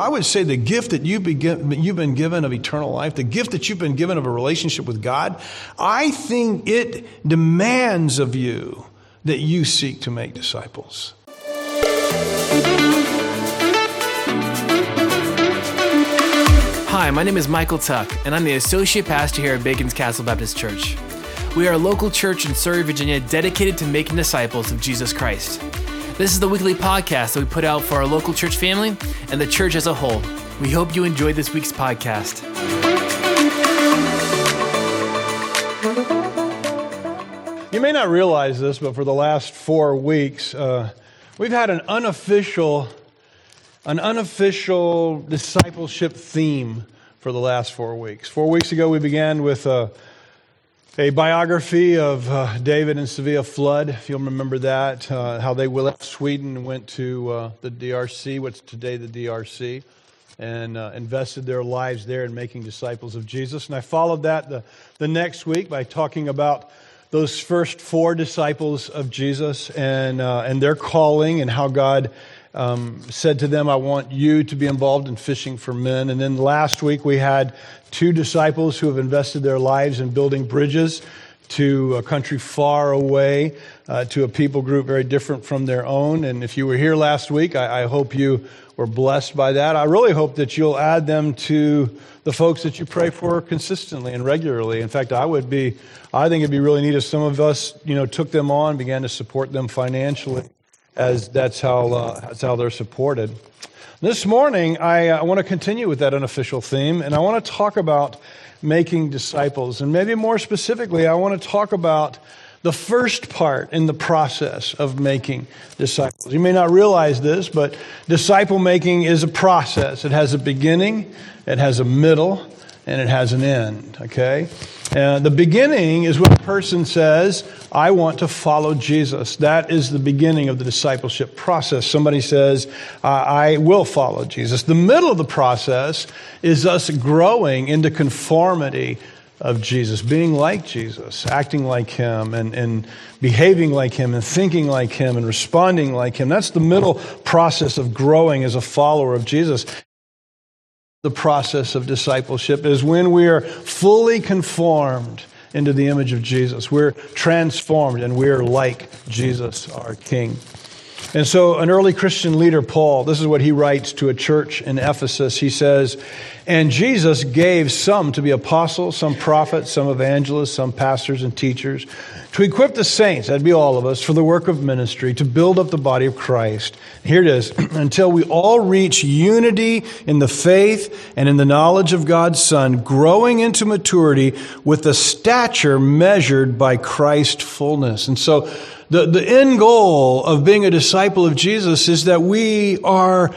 I would say the gift that you've been, given of eternal life, the gift that you've been given of a relationship with God, I think it demands of you that you seek to make disciples. Hi, my name is Michael Tuck, and I'm the Associate Pastor here at Bacon's Castle Baptist Church. We are a local church in Surry, Virginia, dedicated to making disciples of Jesus Christ. This is the weekly podcast that we put out for our local church family and the church as a whole. We hope you enjoyed this week's podcast. You may not realize this, but for the last four weeks, uh, we've had an unofficial, an unofficial discipleship theme for the last four weeks. Four weeks ago, we began with uh, a biography of uh, David and Svea Flood, if you'll remember that, uh, how they left Sweden and went to uh, the DRC, what's today the DRC, and uh, invested their lives there in making disciples of Jesus. And I followed that the, the next week by talking about those first four disciples of Jesus and, uh, and their calling and how God um, said to them, I want you to be involved in fishing for men. And then last week we had two disciples who have invested their lives in building bridges to a country far away, uh, to a people group very different from their own. And if you were here last week, I, I hope you were blessed by that. I really hope that you'll add them to the folks that you pray for consistently and regularly. In fact, I would be, I think it'd be really neat if some of us, you know, took them on, began to support them financially as that's how, uh, that's how they're supported. This morning, I, uh, want to continue with that unofficial theme, and I want to talk about making disciples. And maybe more specifically, I want to talk about the first part in the process of making disciples. You may not realize this, but disciple making is a process. It has a beginning, it has a middle, and it has an end, okay? Uh, the beginning is when a person says, I want to follow Jesus. That is the beginning of the discipleship process. Somebody says, I will follow Jesus. The middle of the process is us growing into conformity of Jesus, being like Jesus, acting like Him, and, and behaving like Him, and thinking like Him, and responding like Him. That's the middle process of growing as a follower of Jesus the process of discipleship is when we are fully conformed into the image of Jesus. We're transformed and we're like Jesus, our King. And so, an early Christian leader, Paul, this is what he writes to a church in Ephesus. He says, And Jesus gave some to be apostles, some prophets, some evangelists, some pastors and teachers to equip the saints, that'd be all of us, for the work of ministry, to build up the body of Christ. Here it is, until we all reach unity in the faith and in the knowledge of God's Son, growing into maturity with the stature measured by Christ's fullness. And so, the, the end goal of being a disciple of Jesus is that we are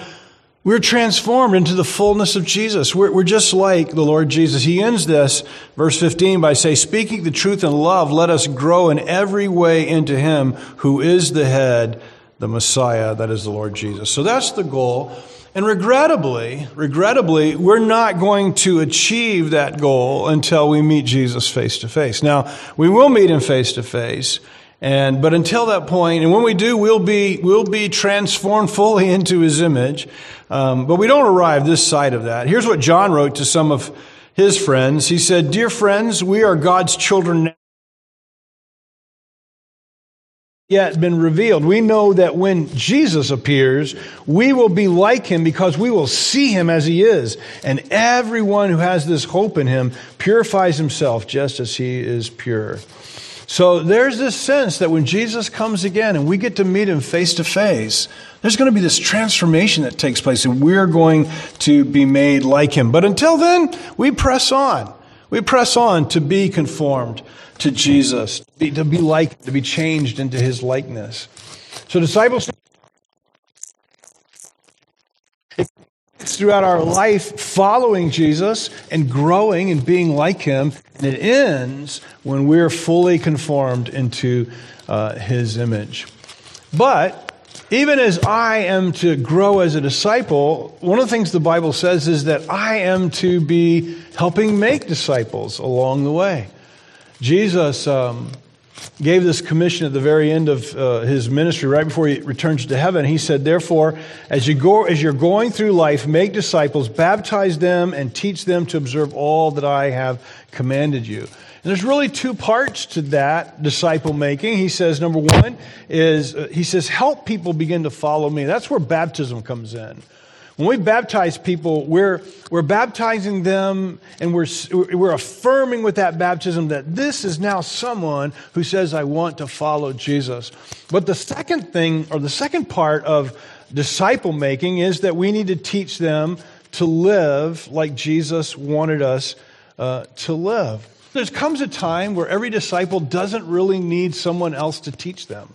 we're transformed into the fullness of Jesus. We're, we're, just like the Lord Jesus. He ends this, verse 15, by saying, Speaking the truth in love, let us grow in every way into Him who is the head, the Messiah, that is the Lord Jesus. So that's the goal. And regrettably, regrettably, we're not going to achieve that goal until we meet Jesus face to face. Now, we will meet Him face to face. And, but until that point, and when we do, we'll be, we'll be transformed fully into his image. Um, but we don't arrive this side of that. Here's what John wrote to some of his friends. He said, Dear friends, we are God's children yet been revealed. We know that when Jesus appears, we will be like him because we will see him as he is. And everyone who has this hope in him purifies himself just as he is pure. So there's this sense that when Jesus comes again and we get to meet him face to face, there's going to be this transformation that takes place and we're going to be made like him. But until then, we press on. We press on to be conformed to Jesus, to be like, to be changed into his likeness. So disciples throughout our life following Jesus and growing and being like him. And it ends when we're fully conformed into uh, his image. But even as I am to grow as a disciple, one of the things the Bible says is that I am to be helping make disciples along the way. Jesus um, gave this commission at the very end of uh, his ministry, right before he returns to heaven. He said, Therefore, as, you go, as you're going through life, make disciples, baptize them, and teach them to observe all that I have commanded you. And there's really two parts to that disciple making. He says, number one is, uh, he says, help people begin to follow me. That's where baptism comes in. When we baptize people, we're, we're baptizing them and we're, we're affirming with that baptism that this is now someone who says, I want to follow Jesus. But the second thing, or the second part of disciple making, is that we need to teach them to live like Jesus wanted us uh, to live. There comes a time where every disciple doesn't really need someone else to teach them.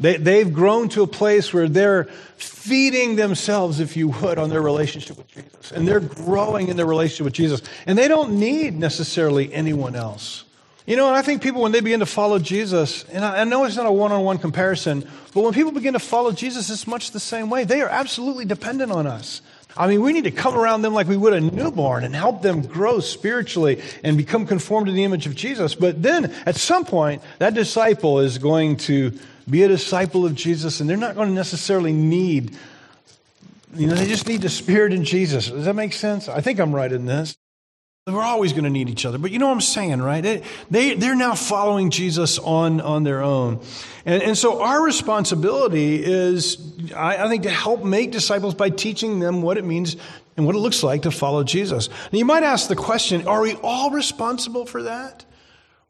They, they've grown to a place where they're feeding themselves, if you would, on their relationship with Jesus. And they're growing in their relationship with Jesus. And they don't need necessarily anyone else. You know, and I think people, when they begin to follow Jesus, and I, I know it's not a one on one comparison, but when people begin to follow Jesus, it's much the same way. They are absolutely dependent on us. I mean, we need to come around them like we would a newborn and help them grow spiritually and become conformed to the image of Jesus. But then at some point, that disciple is going to be a disciple of Jesus, and they're not going to necessarily need, you know, they just need the Spirit in Jesus. Does that make sense? I think I'm right in this. We're always going to need each other. But you know what I'm saying, right? They, they, they're now following Jesus on, on their own. And, and so our responsibility is, I, I think, to help make disciples by teaching them what it means and what it looks like to follow Jesus. Now, you might ask the question are we all responsible for that?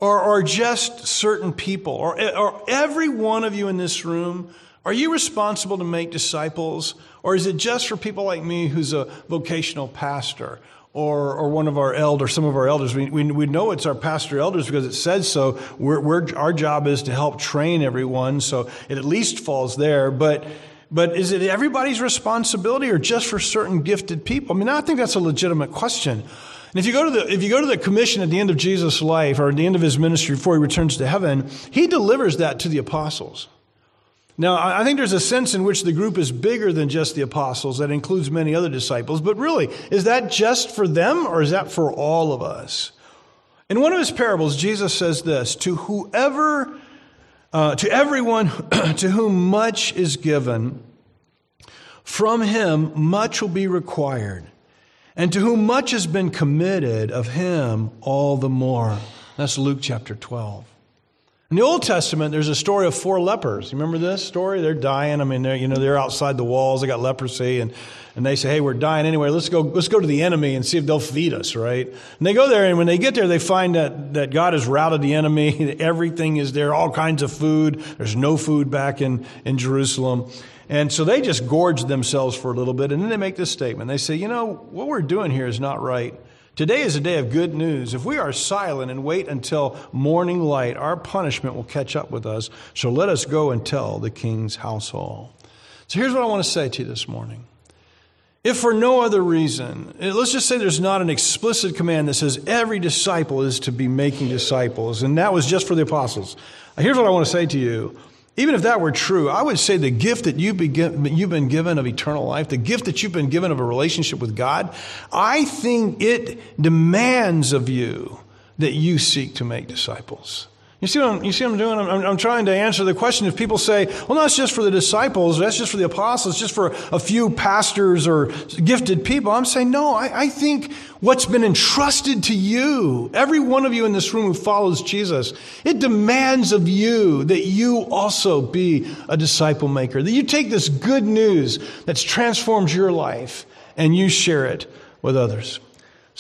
Or, or just certain people, or, or every one of you in this room, are you responsible to make disciples? Or is it just for people like me who's a vocational pastor? Or, or one of our elders, some of our elders. We, we, we know it's our pastor elders because it says so. We're, we're, our job is to help train everyone, so it at least falls there. But, but is it everybody's responsibility or just for certain gifted people? I mean, I think that's a legitimate question. And if you go to the, if you go to the commission at the end of Jesus' life or at the end of his ministry before he returns to heaven, he delivers that to the apostles. Now, I think there's a sense in which the group is bigger than just the apostles. That includes many other disciples. But really, is that just for them or is that for all of us? In one of his parables, Jesus says this To whoever, uh, to everyone to whom much is given, from him much will be required. And to whom much has been committed, of him all the more. That's Luke chapter 12. In the Old Testament, there's a story of four lepers. You remember this story? They're dying. I mean, they're, you know, they're outside the walls. They got leprosy, and, and they say, hey, we're dying anyway. Let's go, let's go to the enemy and see if they'll feed us, right? And they go there, and when they get there, they find that, that God has routed the enemy. Everything is there, all kinds of food. There's no food back in, in Jerusalem. And so they just gorge themselves for a little bit, and then they make this statement. They say, you know, what we're doing here is not right. Today is a day of good news. If we are silent and wait until morning light, our punishment will catch up with us. So let us go and tell the king's household. So here's what I want to say to you this morning. If for no other reason, eh, let's just say there's not an explicit command that says every disciple is to be making disciples, and that was just for the apostles. Here's what I want to say to you even if that were true, I would say the gift that you've been given of eternal life, the gift that you've been given of a relationship with God, I think it demands of you that you seek to make disciples. You see what I'm, you see what I'm doing? I'm, I'm, trying to answer the question. If people say, well, that's just for the disciples, that's just for the apostles, just for a few pastors or gifted people, I'm saying, no, I, I think what's been entrusted to you, every one of you in this room who follows Jesus, it demands of you that you also be a disciple maker, that you take this good news that's transformed your life and you share it with others.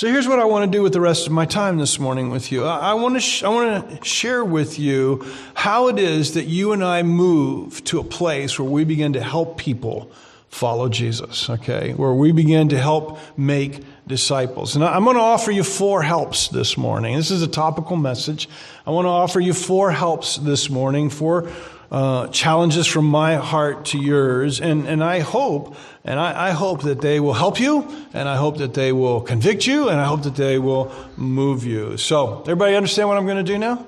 So here's what I want to do with the rest of my time this morning with you. I, want to sh- I want to share with you how it is that you and I move to a place where we begin to help people follow Jesus, okay? Where we begin to help make disciples. And I'm going to offer you four helps this morning. This is a topical message. I want to offer you four helps this morning, four uh, challenges from my heart to yours. And, and I hope, and I, I hope that they will help you, and I hope that they will convict you, and I hope that they will move you. So, everybody understand what I'm going to do now?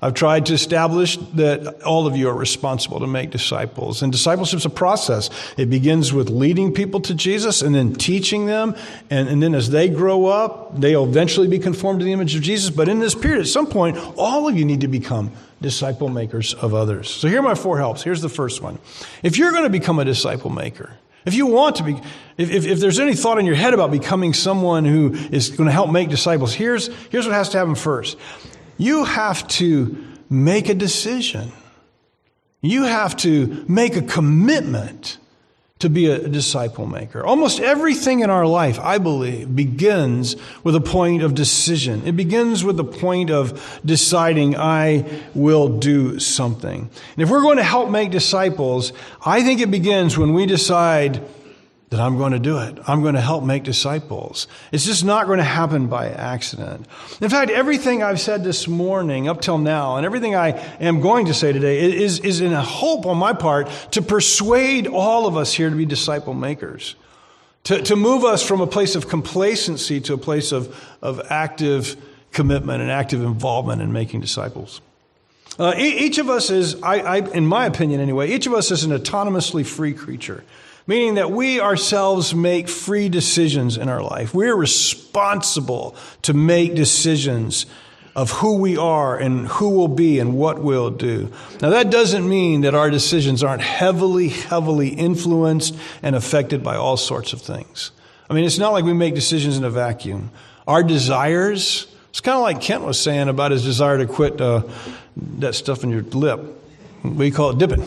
I've tried to establish that all of you are responsible to make disciples. And discipleship is a process. It begins with leading people to Jesus and then teaching them. And, and then as they grow up, they'll eventually be conformed to the image of Jesus. But in this period, at some point, all of you need to become disciple makers of others. So here are my four helps. Here's the first one. If you're going to become a disciple maker, if you want to be, if, if, if, there's any thought in your head about becoming someone who is going to help make disciples, here's, here's what has to happen first. You have to make a decision. You have to make a commitment to be a disciple maker. Almost everything in our life, I believe, begins with a point of decision. It begins with the point of deciding, I will do something. And if we're going to help make disciples, I think it begins when we decide, that I'm going to do it. I'm going to help make disciples. It's just not going to happen by accident. In fact, everything I've said this morning up till now and everything I am going to say today is, is in a hope on my part to persuade all of us here to be disciple makers. To, to move us from a place of complacency to a place of, of active commitment and active involvement in making disciples. Uh, each of us is, I, I, in my opinion anyway, each of us is an autonomously free creature meaning that we ourselves make free decisions in our life. We're responsible to make decisions of who we are and who we'll be and what we'll do. Now, that doesn't mean that our decisions aren't heavily, heavily influenced and affected by all sorts of things. I mean, it's not like we make decisions in a vacuum. Our desires, it's kind of like Kent was saying about his desire to quit uh, that stuff in your lip. We call it dipping.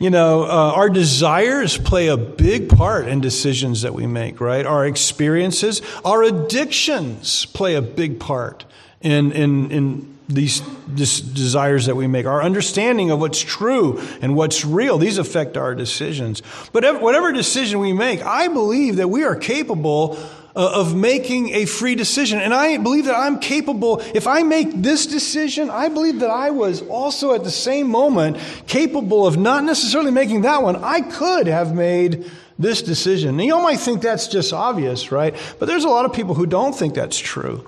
You know, uh, our desires play a big part in decisions that we make, right? Our experiences, our addictions play a big part in, in, in these desires that we make, our understanding of what's true and what's real, these affect our decisions. But whatever decision we make, I believe that we are capable Uh, of making a free decision. And I believe that I'm capable, if I make this decision, I believe that I was also at the same moment capable of not necessarily making that one. I could have made this decision. And you all might think that's just obvious, right? But there's a lot of people who don't think that's true.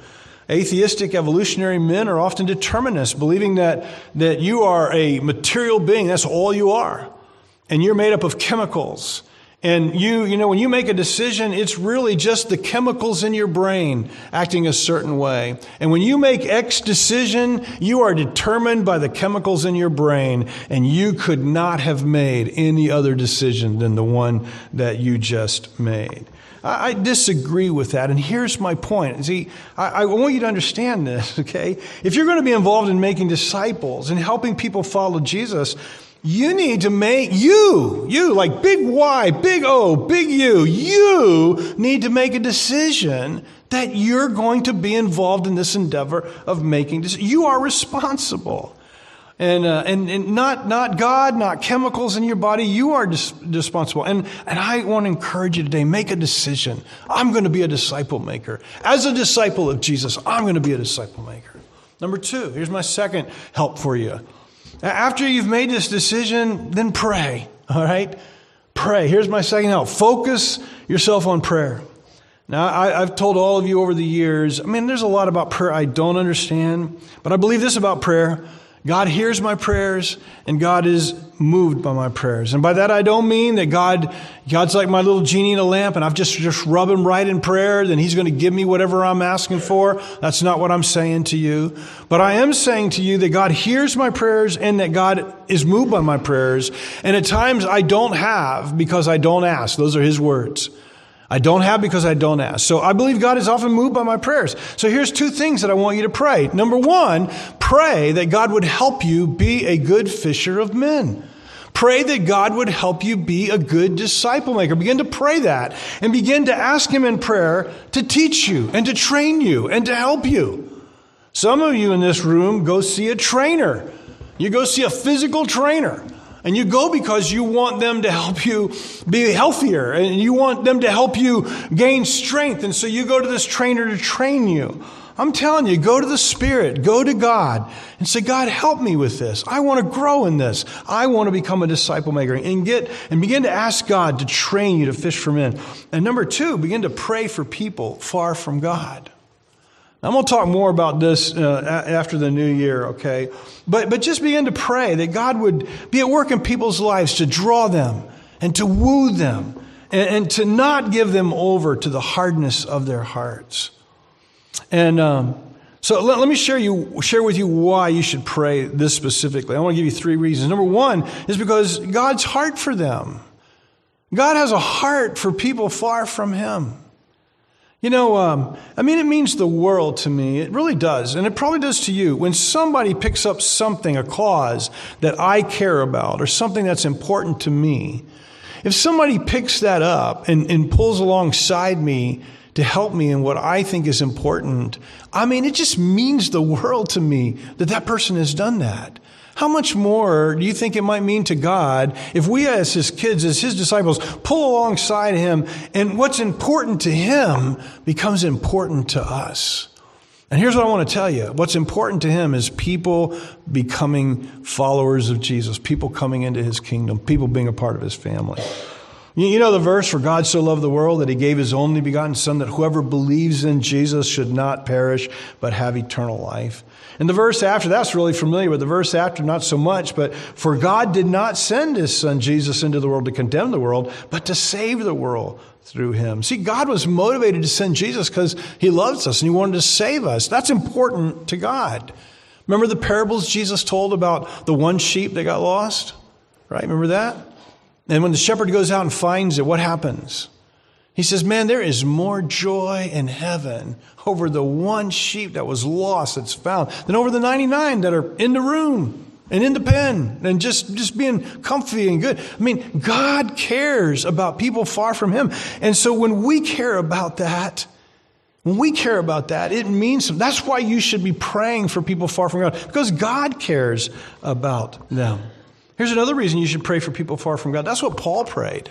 Atheistic evolutionary men are often determinists, believing that, that you are a material being, that's all you are. And you're made up of chemicals and you, you know, when you make a decision, it's really just the chemicals in your brain acting a certain way. And when you make X decision, you are determined by the chemicals in your brain, and you could not have made any other decision than the one that you just made. I, I disagree with that, and here's my point. See, I, I want you to understand this, okay? If you're going to be involved in making disciples and helping people follow Jesus, you need to make you, you, like big Y, big O, big U, you need to make a decision that you're going to be involved in this endeavor of making decisions. You are responsible. And, uh, and, and not, not God, not chemicals in your body. You are dis- responsible. And, and I want to encourage you today make a decision. I'm going to be a disciple maker. As a disciple of Jesus, I'm going to be a disciple maker. Number two, here's my second help for you. After you've made this decision, then pray, all right? Pray. Here's my second help focus yourself on prayer. Now, I, have told all of you over the years, I mean, there's a lot about prayer I don't understand, but I believe this about prayer God hears my prayers and God is moved by my prayers. And by that I don't mean that God, God's like my little genie in a lamp and I've just, just rub him right in prayer, then he's going to give me whatever I'm asking for. That's not what I'm saying to you. But I am saying to you that God hears my prayers and that God is moved by my prayers. And at times I don't have because I don't ask. Those are his words. I don't have because I don't ask. So I believe God is often moved by my prayers. So here's two things that I want you to pray. Number one, pray that God would help you be a good fisher of men. Pray that God would help you be a good disciple maker. Begin to pray that and begin to ask Him in prayer to teach you and to train you and to help you. Some of you in this room go see a trainer. You go see a physical trainer. And you go because you want them to help you be healthier and you want them to help you gain strength. And so you go to this trainer to train you. I'm telling you, go to the Spirit, go to God and say, God, help me with this. I want to grow in this. I want to become a disciple maker and get and begin to ask God to train you to fish for men. And number two, begin to pray for people far from God. I'm going to talk more about this uh, after the new year, okay? But, but just begin to pray that God would be at work in people's lives to draw them and to woo them and, and to not give them over to the hardness of their hearts. And um, so let, let, me share, you, share with you why you should pray this specifically. I want to give you three reasons. Number one is because God's heart for them. God has a heart for people far from Him. You know, um, I mean, it means the world to me. It really does. And it probably does to you. When somebody picks up something, a cause that I care about or something that's important to me, if somebody picks that up and, and pulls alongside me to help me in what I think is important, I mean, it just means the world to me that that person has done that. How much more do you think it might mean to God if we, as His kids, as His disciples, pull alongside Him and what's important to Him becomes important to us? And here's what I want to tell you what's important to Him is people becoming followers of Jesus, people coming into His kingdom, people being a part of His family. You know the verse, for God so loved the world that he gave his only begotten Son, that whoever believes in Jesus should not perish, but have eternal life. And the verse after, that's really familiar, but the verse after, not so much. But for God did not send his Son Jesus into the world to condemn the world, but to save the world through him. See, God was motivated to send Jesus because he loves us and he wanted to save us. That's important to God. Remember the parables Jesus told about the one sheep that got lost? Right? Remember that? And when the shepherd goes out and finds it, what happens? He says, Man, there is more joy in heaven over the one sheep that was lost that's found than over the 99 that are in the room and in the pen and just, just being comfy and good. I mean, God cares about people far from Him. And so when we care about that, when we care about that, it means something. That's why you should be praying for people far from God, because God cares about them. Here's another reason you should pray for people far from God. That's what Paul prayed.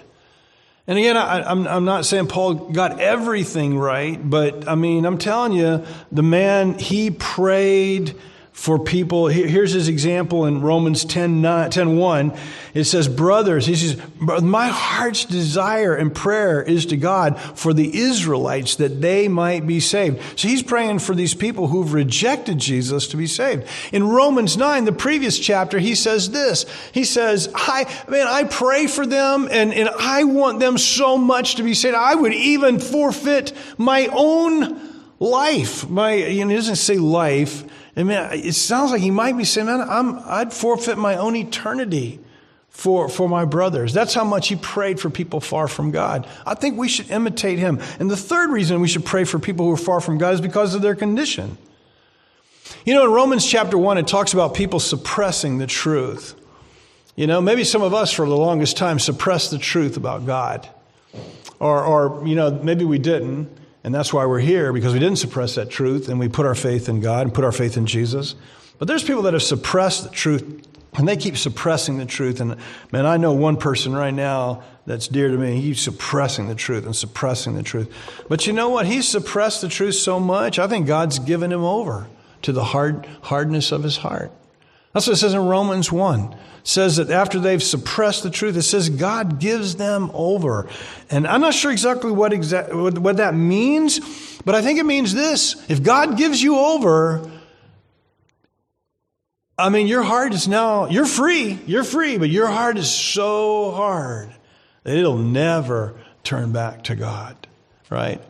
And again, I, am I'm not saying Paul got everything right, but I mean, I'm telling you, the man, he prayed for people. Here's his example in Romans 10, 9, 10 1. It says, Brothers, he says, My heart's desire and prayer is to God for the Israelites that they might be saved. So he's praying for these people who've rejected Jesus to be saved. In Romans 9, the previous chapter, he says this. He says, I, man, I pray for them and, and I want them so much to be saved. I would even forfeit my own life. My, you know, he doesn't say life. I mean, it sounds like he might be saying, man, I'm, I'd forfeit my own eternity for, for my brothers. That's how much he prayed for people far from God. I think we should imitate him. And the third reason we should pray for people who are far from God is because of their condition. You know, in Romans chapter 1, it talks about people suppressing the truth. You know, maybe some of us for the longest time suppressed the truth about God. Or, or you know, maybe we didn't. And that's why we're here, because we didn't suppress that truth and we put our faith in God and put our faith in Jesus. But there's people that have suppressed the truth and they keep suppressing the truth. And man, I know one person right now that's dear to me. He's suppressing the truth and suppressing the truth. But you know what? He's suppressed the truth so much, I think God's given him over to the hard, hardness of his heart. That's what it says in Romans 1 says that after they've suppressed the truth, it says God gives them over. And I'm not sure exactly what, exa- what that means, but I think it means this. If God gives you over, I mean, your heart is now, you're free, you're free, but your heart is so hard that it'll never turn back to God, right?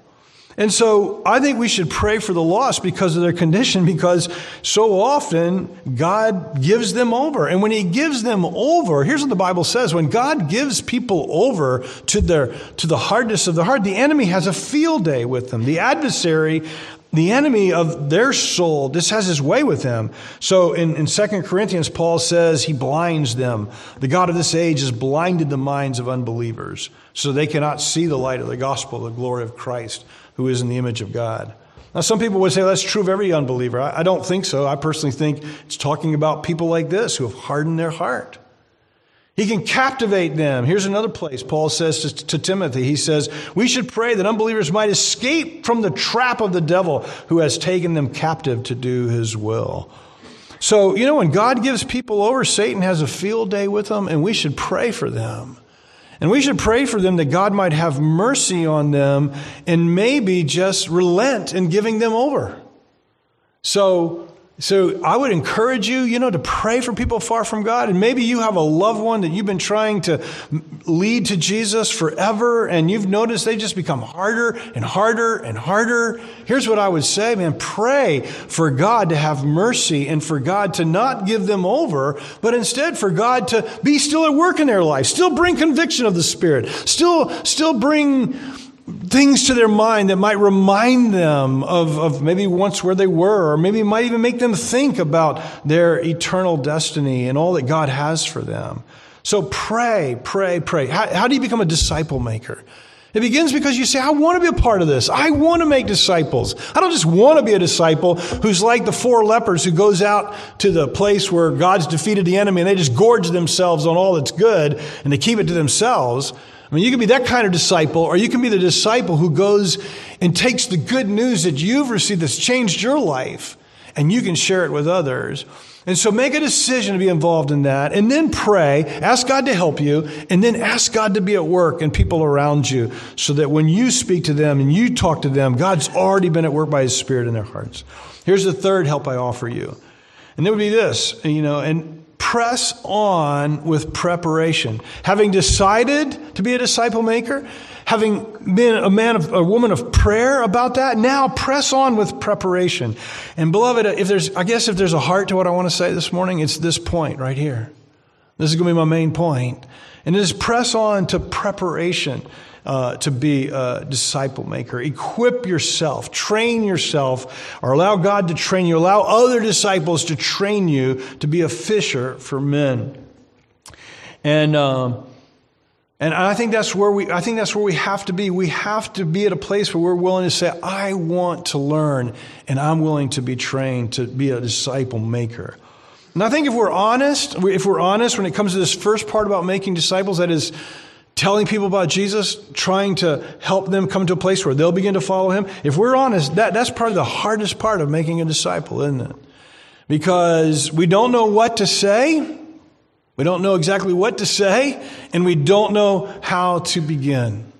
And so I think we should pray for the lost because of their condition, because so often God gives them over. And when He gives them over, here's what the Bible says when God gives people over to, their, to the hardness of the heart, the enemy has a field day with them. The adversary the enemy of their soul this has his way with them so in, in 2 corinthians paul says he blinds them the god of this age has blinded the minds of unbelievers so they cannot see the light of the gospel the glory of christ who is in the image of God. Now, some people would say that's true of every unbeliever. I, don't think so. I personally think it's talking about people like this who have hardened their heart. He can captivate them. Here's another place Paul says to, to, Timothy. He says, We should pray that unbelievers might escape from the trap of the devil who has taken them captive to do his will. So, you know, when God gives people over, Satan has a field day with them, and we should pray for them. And we should pray for them that God might have mercy on them and maybe just relent in giving them over. So, so I would encourage you, you know, to pray for people far from God. And maybe you have a loved one that you've been trying to lead to Jesus forever, and you've noticed they just become harder and harder and harder. Here's what I would say, man pray for God to have mercy and for God to not give them over, but instead for God to be still at work in their life, still bring conviction of the Spirit, still, still bring things to their mind that might remind them of, of maybe once where they were, or maybe might even make them think about their eternal destiny and all that God has for them. So pray, pray, pray. How, how do you become a disciple maker? It begins because you say, I want to be a part of this. I want to make disciples. I don't just want to be a disciple who's like the four lepers who goes out to the place where God's defeated the enemy and they just gorge themselves on all that's good and they keep it to themselves. I mean, you can be that kind of disciple, or you can be the disciple who goes and takes the good news that you've received that's changed your life, and you can share it with others. And so make a decision to be involved in that, and then pray, ask God to help you, and then ask God to be at work and people around you so that when you speak to them and you talk to them, God's already been at work by His Spirit in their hearts. Here's the third help I offer you. And it would be this, you know, and press on with preparation. Having decided to be a disciple maker, having been a man of a woman of prayer about that, now press on with preparation. And beloved, if there's I guess if there's a heart to what I want to say this morning, it's this point right here. This is going to be my main point. And it is press on to preparation uh, to be a disciple maker. Equip yourself, train yourself, or allow God to train you. Allow other disciples to train you to be a fisher for men. And um, and I think that's where we I think that's where we have to be. We have to be at a place where we're willing to say, I want to learn and I'm willing to be trained to be a disciple maker. And I think if we're honest, if we're honest when it comes to this first part about making disciples, that is telling people about Jesus, trying to help them come to a place where they'll begin to follow him. If we're honest, that, that's probably the hardest part of making a disciple, isn't it? Because we don't know what to say, we don't know exactly what to say, and we don't know how to begin.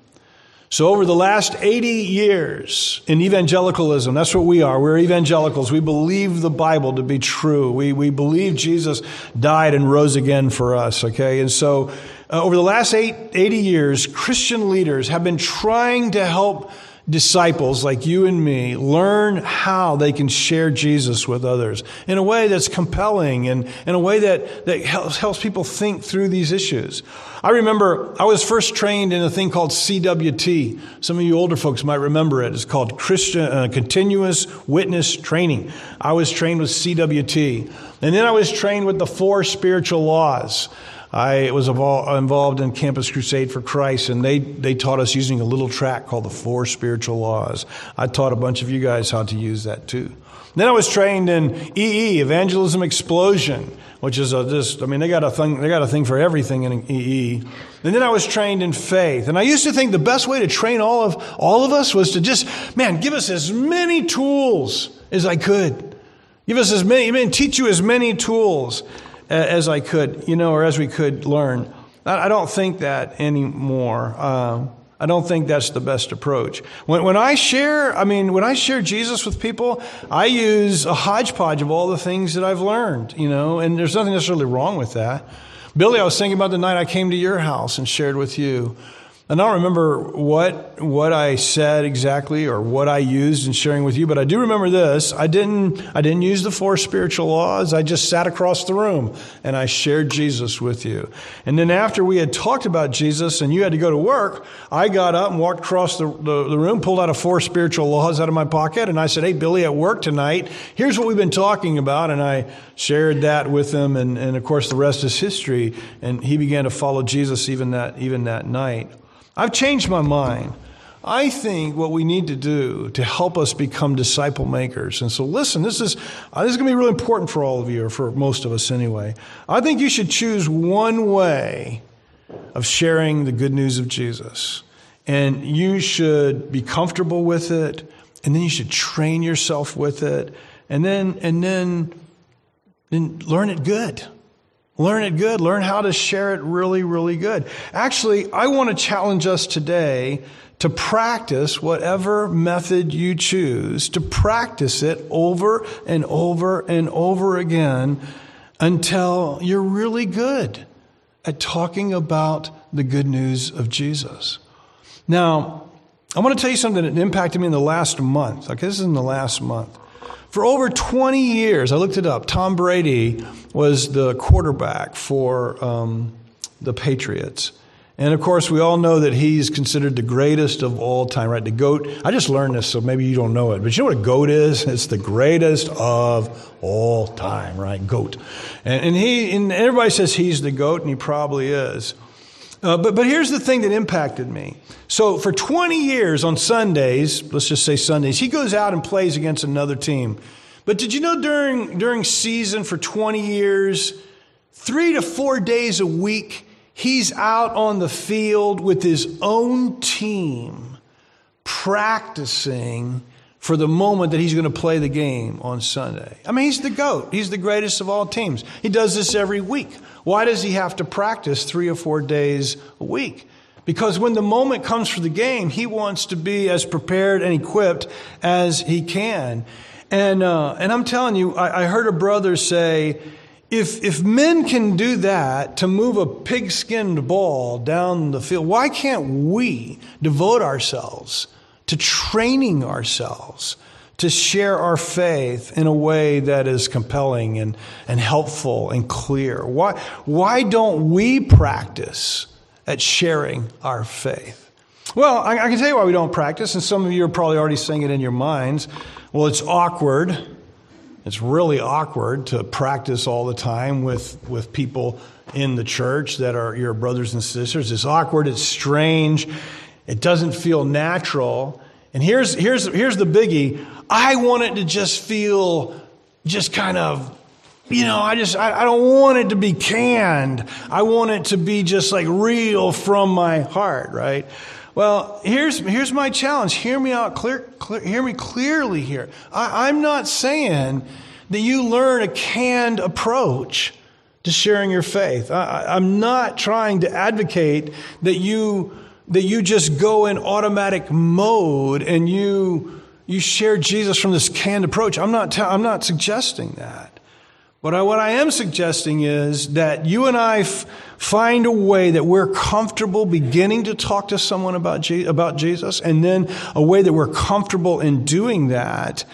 So, over the last 80 years in evangelicalism, that's what we are. We're evangelicals. We believe the Bible to be true. We, we believe Jesus died and rose again for us, okay? And so, uh, over the last eight, 80 years, Christian leaders have been trying to help disciples like you and me learn how they can share Jesus with others in a way that's compelling and in a way that, that helps, helps people think through these issues. I remember I was first trained in a thing called CWT. Some of you older folks might remember it. It's called Christian uh, Continuous Witness Training. I was trained with CWT. And then I was trained with the four spiritual laws. I was involved in Campus Crusade for Christ, and they, they taught us using a little track called the Four Spiritual Laws. I taught a bunch of you guys how to use that too. Then I was trained in EE, Evangelism Explosion, which is a, just, I mean, they got a thing, they got a thing for everything in EE. And then I was trained in faith. And I used to think the best way to train all of, all of us was to just, man, give us as many tools as I could. Give us as many, I mean, teach you as many tools as I could, you know, or as we could learn. I don't think that anymore. Uh, I don't think that's the best approach. When, when I share, I mean, when I share Jesus with people, I use a hodgepodge of all the things that I've learned, you know, and there's nothing necessarily wrong with that. Billy, I was thinking about the night I came to your house and shared with you. And I don't remember what, what I said exactly or what I used in sharing with you, but I do remember this. I didn't, I didn't use the four spiritual laws. I just sat across the room and I shared Jesus with you. And then after we had talked about Jesus and you had to go to work, I got up and walked across the, the, the room, pulled out a four spiritual laws out of my pocket, and I said, Hey, Billy, at work tonight, here's what we've been talking about. And I shared that with him. And, and of course, the rest is history. And he began to follow Jesus even that, even that night. I've changed my mind. I think what we need to do to help us become disciple makers. And so, listen, this is, uh, this is going to be really important for all of you, or for most of us anyway. I think you should choose one way of sharing the good news of Jesus. And you should be comfortable with it, and then you should train yourself with it, and then, and then, then learn it good. Learn it good. Learn how to share it really, really good. Actually, I want to challenge us today to practice whatever method you choose, to practice it over and over and over again until you're really good at talking about the good news of Jesus. Now, I want to tell you something that impacted me in the last month. Okay, this is in the last month. For over 20 years, I looked it up, Tom Brady was the quarterback for um, the Patriots. And of course, we all know that he's considered the greatest of all time, right? The GOAT. I just learned this, so maybe you don't know it. But you know what a GOAT is? It's the greatest of all time, right? GOAT. And, and he, and everybody says he's the GOAT, and he probably is. Uh, but, but here's the thing that impacted me. So for 20 years on Sundays, let's just say Sundays, he goes out and plays against another team. But did you know during, during season for 20 years, three to four days a week, he's out on the field with his own team practicing for the moment that he's going to play the game on Sunday. I mean, he's the GOAT. He's the greatest of all teams. He does this every week. Why does he have to practice three or four days a week? Because when the moment comes for the game, he wants to be as prepared and equipped as he can. And, uh, and I'm telling you, I, I heard a brother say, if, if men can do that to move a pig-skinned ball down the field, why can't we devote ourselves to training ourselves to share our faith in a way that is compelling and, and helpful and clear? Why, why don't we practice at sharing our faith? Well, I, I, can tell you why we don't practice, and some of you are probably already saying it in your minds. Well, it's awkward. It's really awkward to practice all the time with, with people in the church that are your brothers and sisters. It's awkward, it's strange, it doesn't feel natural. And here's, here's, here's the biggie I want it to just feel just kind of, you know, I just, I, I don't want it to be canned. I want it to be just like real from my heart, right? Well, here's, here's my challenge. Hear me out clear, clear hear me clearly here. I, I'm not saying that you learn a canned approach to sharing your faith. I, I'm not trying to advocate that you that you just go in automatic mode and you you share Jesus from this canned approach. I'm not I'm not suggesting that. But I, what I am suggesting is that you and I f- find a way that we're comfortable beginning to talk to someone about, Je- about Jesus, and then a way that we're comfortable in doing that.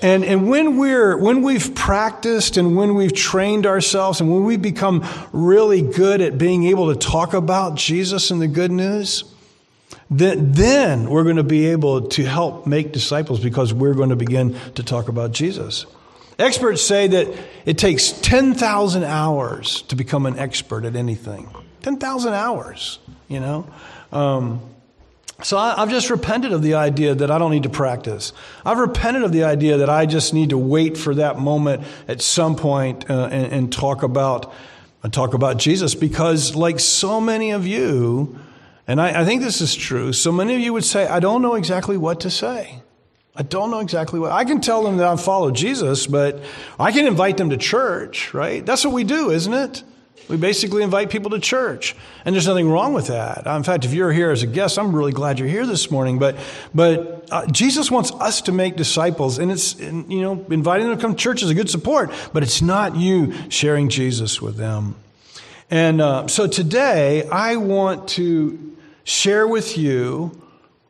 And, and when we're, when we've practiced and when we've trained ourselves and when we become really good at being able to talk about Jesus and the good news, then, then we're going to be able to help make disciples because we're going to begin to talk about Jesus. Experts say that it takes 10,000 hours to become an expert at anything. 10,000 hours, you know? Um, so I, have just repented of the idea that I don't need to practice. I've repented of the idea that I just need to wait for that moment at some point, uh, and, and talk about and talk about Jesus because, like so many of you, and I, I think this is true, so many of you would say, I don't know exactly what to say. I don't know exactly what. I can tell them that I follow Jesus, but I can invite them to church, right? That's what we do, isn't it? We basically invite people to church, and there's nothing wrong with that. In fact, if you're here as a guest, I'm really glad you're here this morning. But, but uh, Jesus wants us to make disciples, and it's and, you know inviting them to come to church is a good support, but it's not you sharing Jesus with them. And uh, so today, I want to share with you,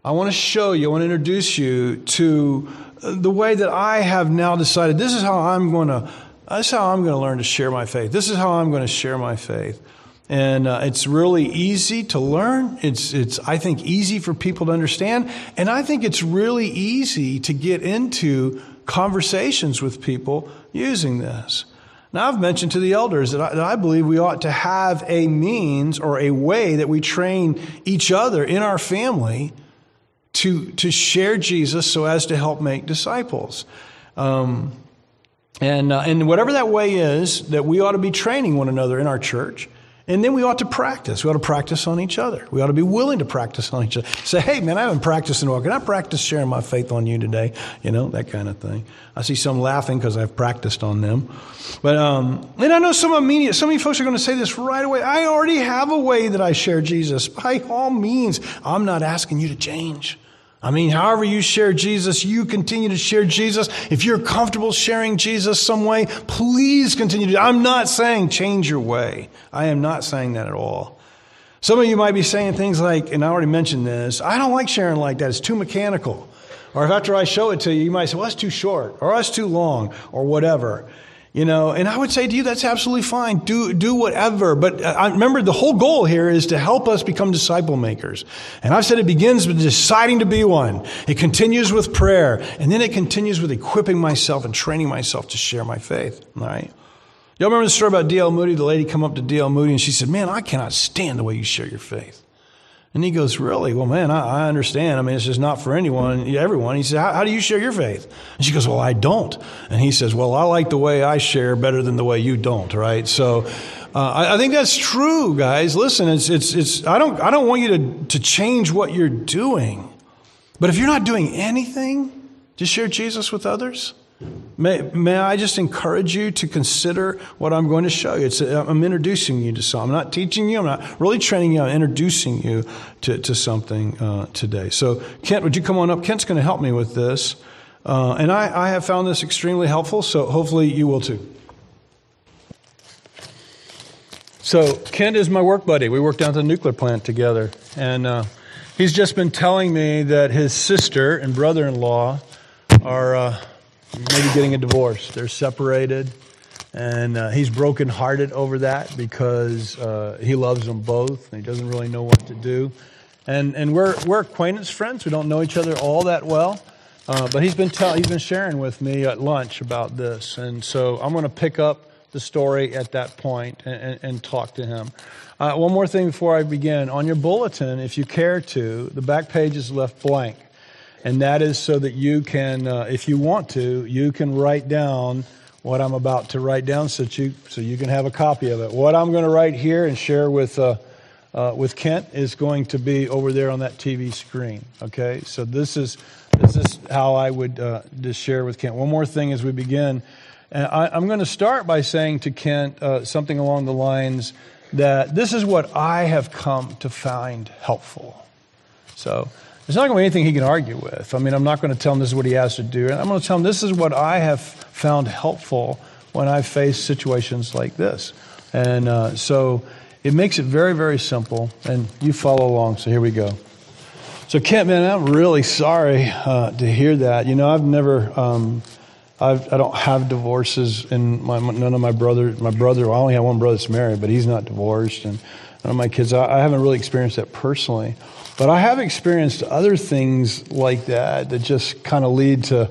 I want to show you, I want to introduce you to the way that I have now decided this is how I'm going to, this is how I'm going to learn to share my faith. This is how I'm going to share my faith. And uh, it's really easy to learn. It's, it's, I think, easy for people to understand. And I think it's really easy to get into conversations with people using this. Now, I've mentioned to the elders that I, that I, believe we ought to have a means or a way that we train each other in our family to, to share Jesus so as to help make disciples. Um, and, uh, and whatever that way is, that we ought to be training one another in our church And then we ought to practice. We ought to practice on each other. We ought to be willing to practice on each other. Say, hey, man, I haven't practiced in a while. Can I practice sharing my faith on you today? You know, that kind of thing. I see some laughing because I've practiced on them. But, um, and I know some me, some of you folks are going to say this right away. I already have a way that I share Jesus. By all means, I'm not asking you to change. I mean, however you share Jesus, you continue to share Jesus. If you're comfortable sharing Jesus some way, please continue to. I'm not saying change your way. I am not saying that at all. Some of you might be saying things like, and I already mentioned this, I don't like sharing like that. It's too mechanical. Or if after I show it to you, you might say, well, that's too short, or that's too long, or whatever. You know, and I would say to you, that's absolutely fine. Do, do whatever. But uh, I remember the whole goal here is to help us become disciple makers. And I've said it begins with deciding to be one. It continues with prayer. And then it continues with equipping myself and training myself to share my faith. All right. Y'all remember the story about D.L. Moody? The lady come up to D.L. Moody and she said, man, I cannot stand the way you share your faith. And he goes, Really? Well, man, I, I, understand. I mean, it's just not for anyone, everyone. He said, how, how, do you share your faith? And she goes, Well, I don't. And he says, Well, I like the way I share better than the way you don't, right? So uh, I, I, think that's true, guys. Listen, it's, it's, it's, I, don't, I don't want you to, to change what you're doing. But if you're not doing anything to share Jesus with others, May, may I just encourage you to consider what I'm going to show you? It's, I'm introducing you to something. I'm not teaching you. I'm not really training you. I'm introducing you to, to something uh, today. So, Kent, would you come on up? Kent's going to help me with this. Uh, and I, I have found this extremely helpful, so hopefully you will too. So, Kent is my work buddy. We work down at the nuclear plant together. And uh, he's just been telling me that his sister and brother in law are uh, maybe getting a divorce. They're separated, and uh, he's brokenhearted over that because uh, he loves them both and he doesn't really know what to do. And and we're we're acquaintance friends. We don't know each other all that well, uh, but he's been tell, he's been sharing with me at lunch about this, and so I'm going to pick up the story at that point and, and, and talk to him. Uh, one more thing before I begin. On your bulletin, if you care to, the back page is left blank and that is so that you can, uh, if you want to, you can write down what I'm about to write down, so you so you can have a copy of it. What I'm going to write here and share with uh, uh, with Kent is going to be over there on that TV screen. Okay, so this is this is how I would uh, just share with Kent. One more thing as we begin, and I, am going to start by saying to Kent uh, something along the lines that this is what I have come to find helpful. So there's not going to be anything he can argue with. I mean, I'm not going to tell him this is what he has to do. I'm going to tell him this is what I have found helpful when I face situations like this. And uh, so it makes it very, very simple. And you follow along. So here we go. So, Kent, man, I'm really sorry uh, to hear that. You know, I've never. Um, I've, I do not have divorces, and none of my brothers. My brother, I only have one brother that's married, but he's not divorced, and none of my kids. I, I haven't really experienced that personally. But I have experienced other things like that that just kind of lead to,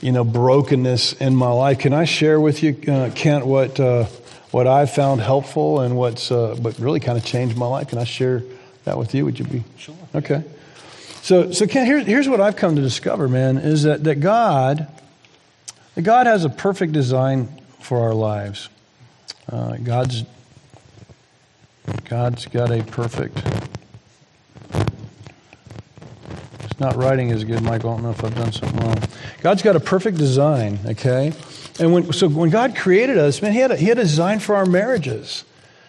you know, brokenness in my life. Can I share with you, uh, Kent, what uh, what I found helpful and what's uh, what really kind of changed my life? Can I share that with you? Would you be sure? Okay. So, so Kent, here's here's what I've come to discover, man, is that that God, that God has a perfect design for our lives. Uh, God's God's got a perfect it's not writing as good, Michael. I don't know if I've done something wrong. God's got a perfect design, okay? And when, so when God created us, man, he had, a, he had a design for our marriages.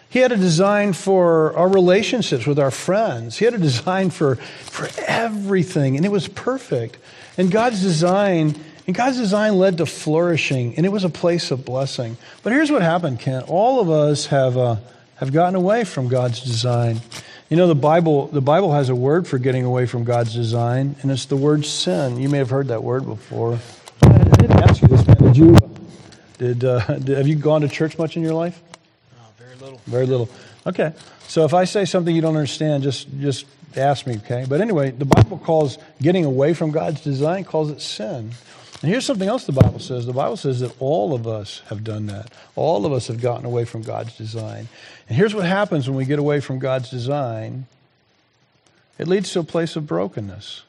He had a design for our relationships with our friends. He had a design for, for everything, and it was perfect. And God's design, and God's design led to flourishing, and it was a place of blessing. But here's what happened, Kent. All of us have, uh, have gotten away from God's design. You know, the Bible, the Bible has a word for getting away from God's design, and it's the word sin. You may have heard that word before. I didn't ask you this, man. Did you, did, uh, did have you gone to church much in your life? Very little. Very little. Okay. So if I say something you don't understand, just, just ask me, okay? But anyway, the Bible calls getting away from God's design, calls it sin. And here's something else the Bible says. The Bible says that all of us have done that. All of us have gotten away from God's design. And here's what happens when we get away from God's design it leads to a place of brokenness.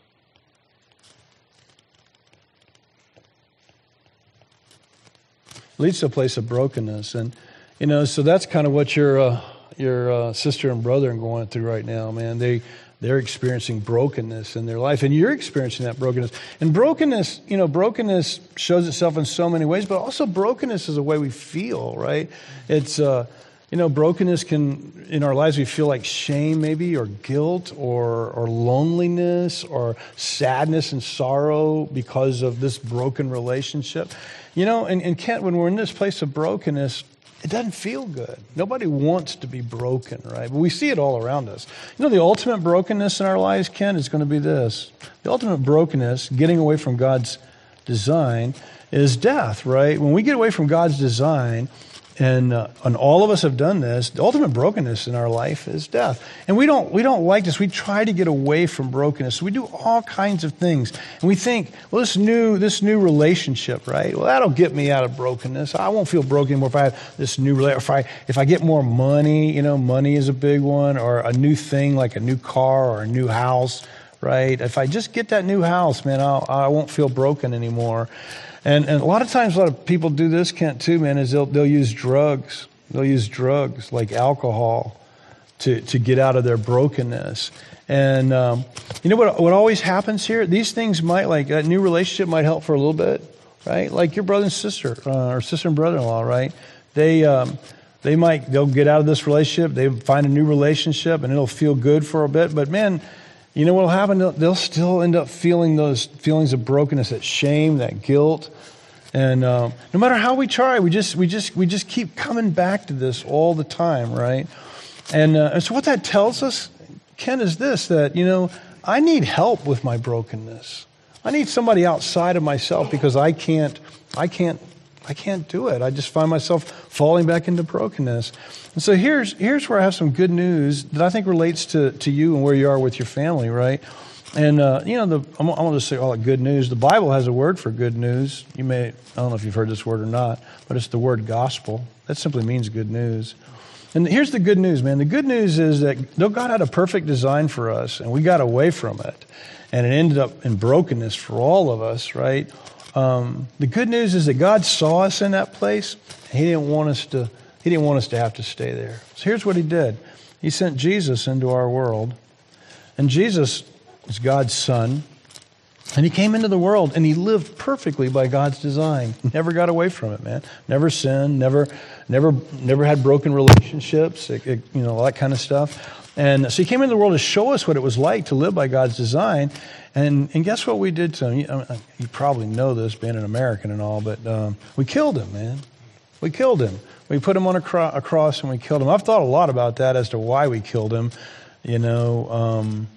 Leads to a place of brokenness. And, you know, so that's kind of what you're, uh, your uh, sister and brother are going through right now, man. They they're experiencing brokenness in their life, and you're experiencing that brokenness. And brokenness, you know, brokenness shows itself in so many ways, but also brokenness is a way we feel, right? It's uh, you know, brokenness can, in our lives, we feel like shame maybe, or guilt, or, or loneliness, or sadness and sorrow because of this broken relationship. You know, and, and Kent, when we're in this place of brokenness, it doesn't feel good. Nobody wants to be broken, right? But we see it all around us. You know, the ultimate brokenness in our lives, Ken, is going to be this. The ultimate brokenness, getting away from God's design, is death, right? When we get away from God's design, and, uh, and all of us have done this. The ultimate brokenness in our life is death. And we don't, we don't like this. We try to get away from brokenness. we do all kinds of things. And we think, well, this new, this new relationship, right? Well, that'll get me out of brokenness. I won't feel broken anymore if I have this new relationship. If I, if I get more money, you know, money is a big one, or a new thing like a new car or a new house, right? If I just get that new house, man, I'll, I won't feel broken anymore. And, and a lot of times, a lot of people do this, Kent, too, man, is they'll, they'll use drugs. They'll use drugs like alcohol to, to get out of their brokenness. And um, you know what, what always happens here? These things might, like, a new relationship might help for a little bit, right? Like your brother and sister, uh, or sister and brother in law, right? They, um, they might, they'll get out of this relationship, they find a new relationship, and it'll feel good for a bit. But man, you know what will happen? They'll, still end up feeling those feelings of brokenness, that shame, that guilt. And um, no matter how we try, we just, we, just, we just keep coming back to this all the time, right? And, uh, and so what that tells us, Ken, is this that, you know, I need help with my brokenness. I need somebody outside of myself because I can't, I can't, I can't do it. I just find myself falling back into brokenness. And so here's, here's where I have some good news that I think relates to, to you and where you are with your family, right? And, uh, you know, the, I'm, I'm going to say all the good news. The Bible has a word for good news. You may, I don't know if you've heard this word or not, but it's the word gospel. That simply means good news. And here's the good news, man. The good news is that though God had a perfect design for us and we got away from it, and it ended up in brokenness for all of us, right? Um, the good news is that God saw us in that place. He didn't want us to he didn't want us to have to stay there. So here's what he did He sent Jesus into our world. And Jesus is God's son. And he came into the world and he lived perfectly by God's design. Never got away from it, man. Never sinned, never, never, never had broken relationships, it, it, you know, all that kind of stuff. And so he came into the world to show us what it was like to live by God's design. And, and guess what we did to him? You, you probably know this, being an American and all, but um, we killed him, man. We killed him. We put him on a, cro- a, cross and we killed him. I've thought a lot about that as to why we killed him. You know, um,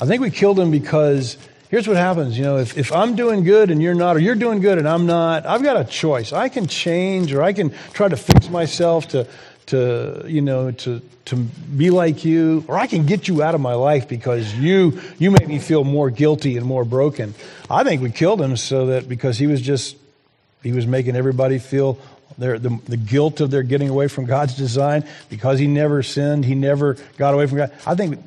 I think we killed him because here's what happens. You know, if, if I'm doing good and you're not, or you're doing good and I'm not, I've got a choice. I can change or I can try to fix myself to, to you know, to, to be like you, or I can get you out of my life because you, you make me feel more guilty and more broken. I think we killed him so that because he was just, he was making everybody feel their, the, the guilt of their getting away from God's design because he never sinned, he never got away from God. I think,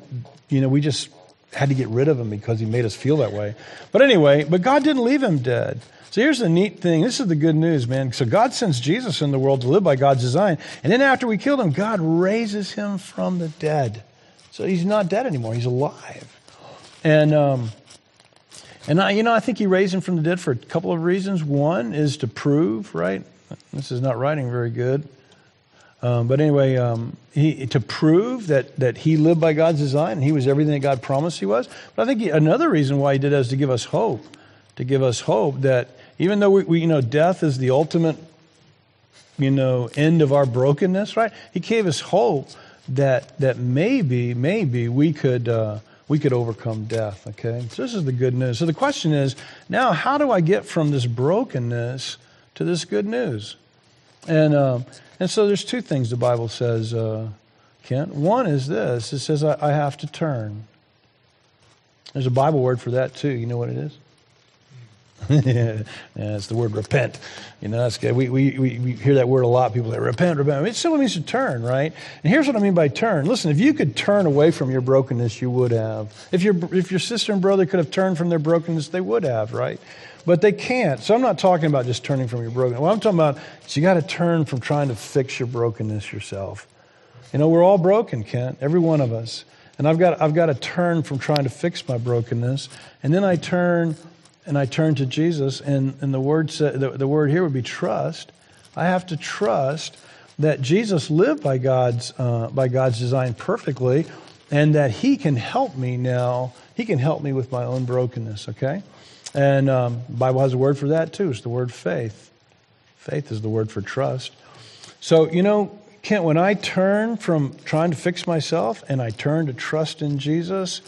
you know, we just had to get rid of him because he made us feel that way. But anyway, but God didn't leave him dead. So here's the neat thing. This is the good news, man. So God sends Jesus in the world to live by God's design. And then after we killed him, God raises him from the dead. So he's not dead anymore. He's alive. And, um, and I, you know, I think he raised him from the dead for a couple of reasons. One is to prove, right? This is not writing very good. Um, but anyway, um, he, to prove that, that he lived by God's design and he was everything that God promised he was. But I think he, another reason why he did that is to give us hope. To give us hope that even though we, we, you know, death is the ultimate, you know, end of our brokenness, right? He gave us hope that, that maybe, maybe we could, uh, we could overcome death, okay? So this is the good news. So the question is, now how do I get from this brokenness to this good news. And, um, and so there's two things the Bible says, uh, Kent. One is this it says, I, I have to turn. There's a Bible word for that too. You know what it is? yeah, it's the word repent. You know, that's good. We, we, we hear that word a lot. People say, repent, repent. It simply means to turn, right? And here's what I mean by turn. Listen, if you could turn away from your brokenness, you would have. If your, if your sister and brother could have turned from their brokenness, they would have, right? But they can't. So I'm not talking about just turning from your brokenness. What I'm talking about is you got to turn from trying to fix your brokenness yourself. You know, we're all broken, Kent, every one of us. And I've got, I've got to turn from trying to fix my brokenness. And then I turn and I turn to Jesus. And, and the, word sa- the, the word here would be trust. I have to trust that Jesus lived by God's, uh, by God's design perfectly and that he can help me now. He can help me with my own brokenness, okay? And um, Bible has a word for that too. It's the word faith. Faith is the word for trust. So, you know, Kent, when I turn from trying to fix myself and I turn to trust in Jesus,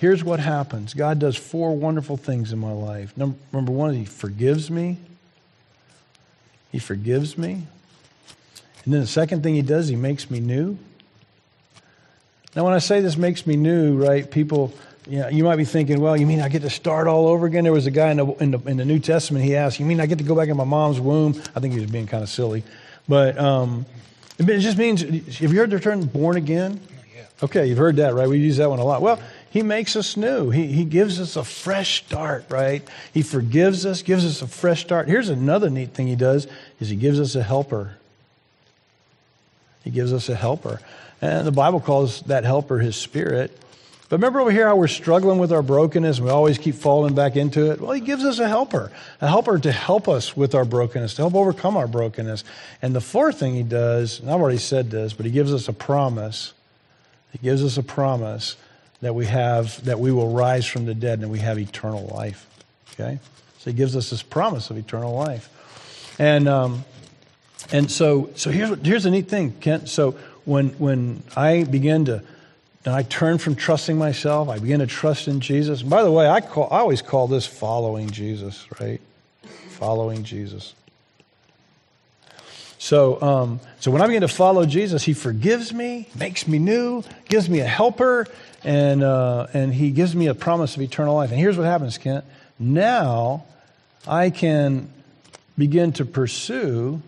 here's what happens God does four wonderful things in my life. Number, number one, He forgives me. He forgives me. And then the second thing He does, He makes me new. Now, when I say this makes me new, right, people, you, know, you might be thinking, well, you mean I get to start all over again? There was a guy in the, in the, in the New Testament, he asked, you mean I get to go back in my mom's womb? I think he was being kind of silly. But um, it just means, have you heard the term born again? Okay, you've heard that, right? We use that one a lot. Well, he makes us new. He, he gives us a fresh start, right? He forgives us, gives us a fresh start. Here's another neat thing he does is he gives us a helper. He gives us a helper. And the Bible calls that helper his spirit. But remember over here how we're struggling with our brokenness and we always keep falling back into it? Well, he gives us a helper, a helper to help us with our brokenness, to help overcome our brokenness. And the fourth thing he does, and I've already said this, but he gives us a promise. He gives us a promise that we have, that we will rise from the dead and we have eternal life. Okay? So he gives us this promise of eternal life. And, um, and so, so here's, here's the neat thing, Kent. So when, when I begin to, and I turn from trusting myself, I begin to trust in Jesus. And by the way, I, call, I always call this following Jesus, right? Following Jesus. So, um, so when I begin to follow Jesus, He forgives me, makes me new, gives me a helper, and, uh, and He gives me a promise of eternal life. And here's what happens, Kent. Now I can begin to pursue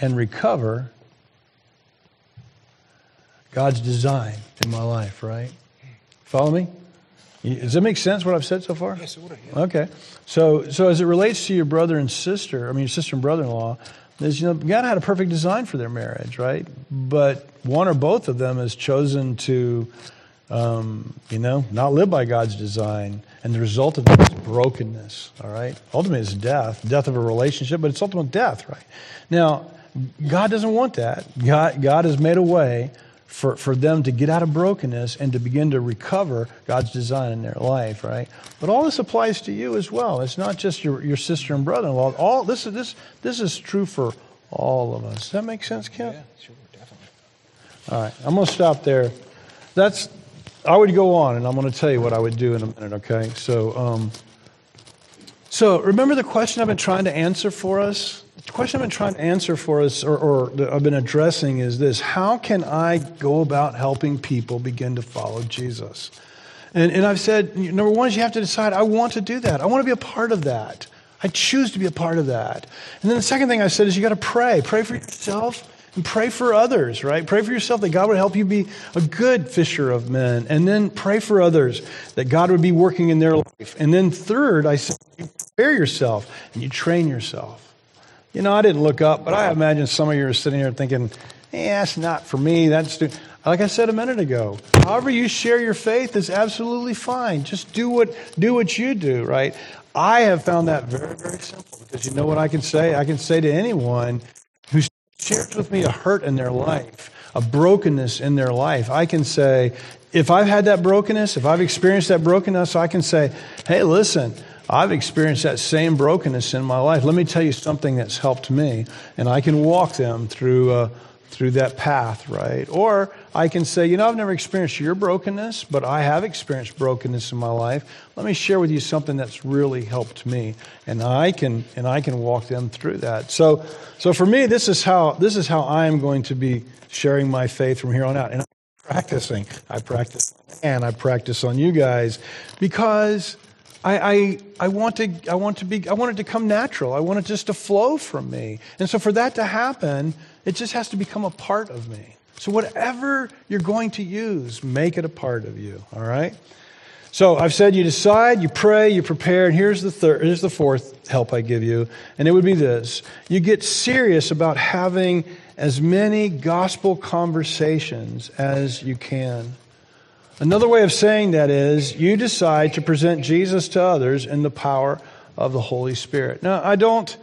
and recover God's design in my life, right? Follow me? Does that make sense what I've said so far? Yes, it would. Yeah. Okay. So, so as it relates to your brother and sister, I mean, your sister and brother in law, is, you know, God had a perfect design for their marriage, right? But one or both of them has chosen to, um, you know, not live by God's design. And the result of that is brokenness, all right? Ultimately, it's death, death of a relationship, but it's ultimate death, right? Now, God doesn't want that. God, God has made a way for, for them to get out of brokenness and to begin to recover God's design in their life, right? But all this applies to you as well. It's not just your, your sister and brother in law. All this is this this is true for all of us. Does that make sense, Kim? Yeah, sure, definitely. All right. I'm gonna stop there. That's I would go on and I'm gonna tell you what I would do in a minute, okay? So um, so remember the question I've been trying to answer for us? The question I've been trying to answer for us, or, or I've been addressing, is this How can I go about helping people begin to follow Jesus? And, and I've said, number one is you have to decide, I want to do that. I want to be a part of that. I choose to be a part of that. And then the second thing I said is you got to pray. Pray for yourself and pray for others, right? Pray for yourself that God would help you be a good fisher of men. And then pray for others that God would be working in their life. And then third, I said, you prepare yourself and you train yourself. You know, I didn't look up, but I imagine some of you are sitting here thinking, eh, that's not for me. That's too. like I said a minute ago. However you share your faith is absolutely fine. Just do what do what you do, right? I have found that very, very simple because you know what I can say? I can say to anyone shares with me a hurt in their life, a brokenness in their life, I can say, if I've had that brokenness, if I've experienced that brokenness, I can say, hey, listen, I've experienced that same brokenness in my life. Let me tell you something that's helped me, and I can walk them through through that path, right? Or I can say, you know, I've never experienced your brokenness, but I have experienced brokenness in my life. Let me share with you something that's really helped me, and I can and I can walk them through that. So, so for me, this is how this is how I am going to be sharing my faith from here on out, and I'm practicing. I practice, and I practice on you guys because I, I, I, want to, I want to be, I want it to come natural. I want it just to flow from me. And so for that to happen, it just has to become a part of me. So whatever you're going to use, make it a part of you. All right? So I've said you decide, you pray, you prepare, and here's the third, here's the fourth help I give you, and it would be this. You get serious about having as many gospel conversations as you can. Another way of saying that is you decide to present Jesus to others in the power of the Holy Spirit. Now, I don't,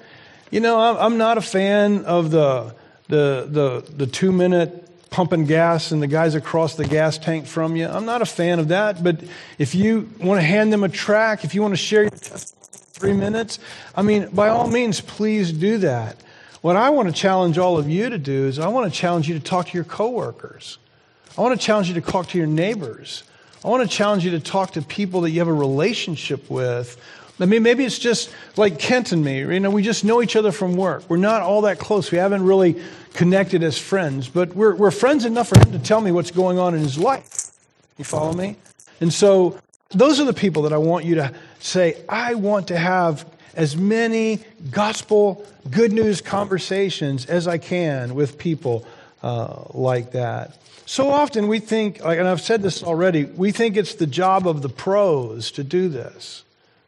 you know, I'm not a fan of the, the, the, the two minute pumping gas and the guys across the gas tank from you. I'm not a fan of that, but if you want to hand them a track, if you want to share your three minutes, I mean, by all means, please do that. What I want to challenge all of you to do is I want to challenge you to talk to your coworkers. I want to challenge you to talk to your neighbors. I want to challenge you to talk to people that you have a relationship with. I mean, maybe it's just like Kent and me. You know, we just know each other from work. We're not all that close. We haven't really connected as friends, but we're, we're friends enough for him to tell me what's going on in his life. You follow me? And so those are the people that I want you to say, I want to have as many gospel, good news conversations as I can with people uh, like that. So often we think, and I've said this already, we think it's the job of the pros to do this,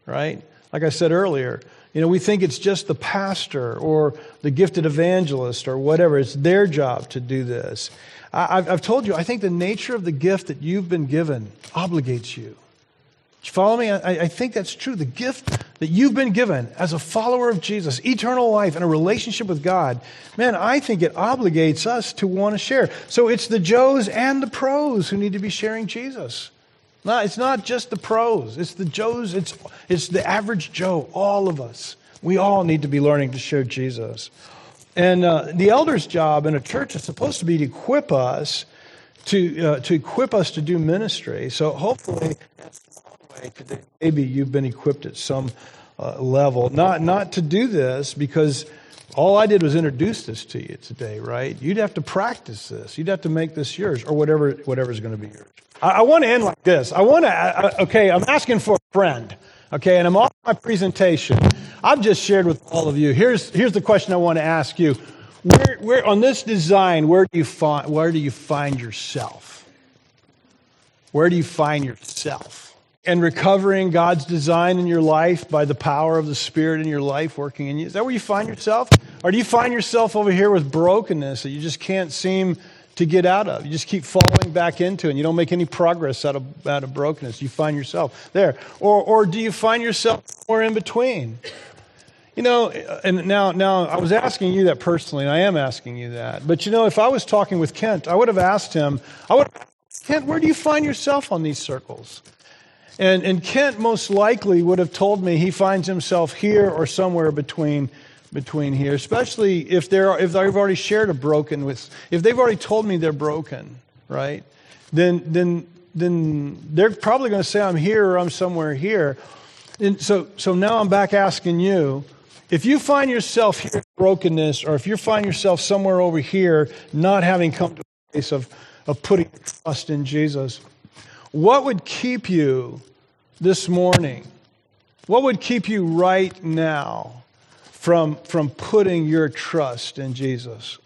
right? Like I said earlier, you know, we think it's just the pastor or the gifted evangelist or whatever. It's their job to do this. I, have told you, I think the nature of the gift that you've been given obligates you. You follow me? I, I, think that's true. The gift that you've been given as a follower of Jesus, eternal life and a relationship with God, man, I think it obligates us to want to share. So it's the Joes and the pros who need to be sharing Jesus. No, it's not just the pros. It's the Joes. It's, it's the average Joe. All of us. We all need to be learning to share Jesus. And uh, the elder's job in a church is supposed to be to equip us to, uh, to equip us to do ministry. So hopefully maybe you've been equipped at some uh, level. Not, not to do this because all I did was introduce this to you today, right? You'd have to practice this. You'd have to make this yours or whatever whatever's going to be yours. I, I want to end like this. I want to, okay, I'm asking for a friend, okay, and I'm off my presentation. I've just shared with all of you. Here's, here's the question I want to ask you. Where, where, on this design, where do you find, where do you find yourself? Where do you find yourself? and recovering God's design in your life by the power of the Spirit in your life working in you? Is that where you find yourself? Or do you find yourself over here with brokenness that you just can't seem to get out of? You just keep falling back into it and you don't make any progress out of, out of brokenness. You find yourself there. Or, or do you find yourself somewhere in between? You know, and now, now I was asking you that personally, and I am asking you that. But you know, if I was talking with Kent, I would have asked him, I would, Kent, where do you find yourself on these circles? And, and Kent most likely would have told me he finds himself here or somewhere between, between here, especially if, they're, if they've already shared a broken with, if they've already told me they're broken, right? Then, then, then they're probably going to say I'm here or I'm somewhere here. And so, so now I'm back asking you, if you find yourself here in brokenness, or if you find yourself somewhere over here not having come to a place of, of putting trust in Jesus, what would keep you this morning? What would keep you right now from, from putting your trust in Jesus?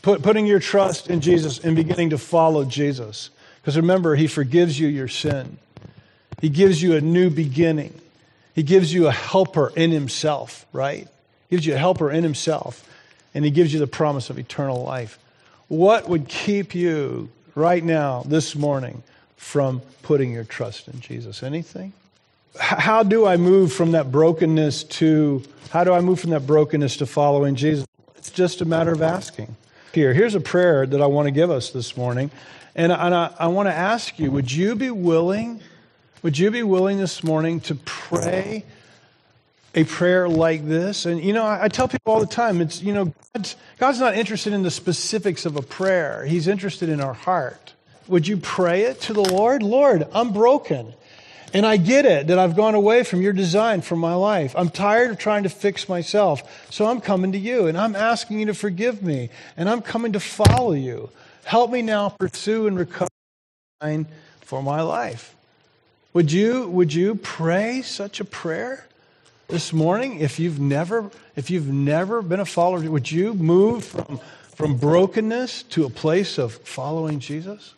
Put, putting your trust in Jesus and beginning to follow Jesus. Because remember, He forgives you your sin, He gives you a new beginning, He gives you a helper in Himself, right? He gives you a helper in Himself, and He gives you the promise of eternal life. What would keep you right now, this morning, from putting your trust in Jesus? Anything? How do I move from that brokenness to how do I move from that brokenness to following Jesus? It's just a matter of asking. Here, here's a prayer that I want to give us this morning. And, and I, I want to ask you, would you be willing, would you be willing this morning to pray a prayer like this? And you know, I, I tell people all the time, it's you know, God's, God's not interested in the specifics of a prayer. He's interested in our heart. Would you pray it to the Lord? Lord, I'm broken. And I get it that I've gone away from your design for my life. I'm tired of trying to fix myself. So I'm coming to you and I'm asking you to forgive me. And I'm coming to follow you. Help me now pursue and recover for my life. Would you, would you pray such a prayer this morning if you've never, if you've never been a follower? Would you move from from brokenness to a place of following Jesus?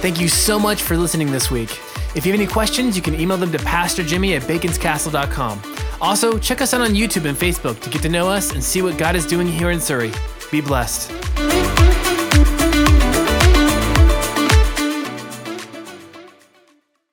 Thank you so much for listening this week. If you have any questions, you can email them to pastorjimmy at baconscastle.com. Also, check us out on YouTube and Facebook to get to know us and see what God is doing here in Surry. Be blessed.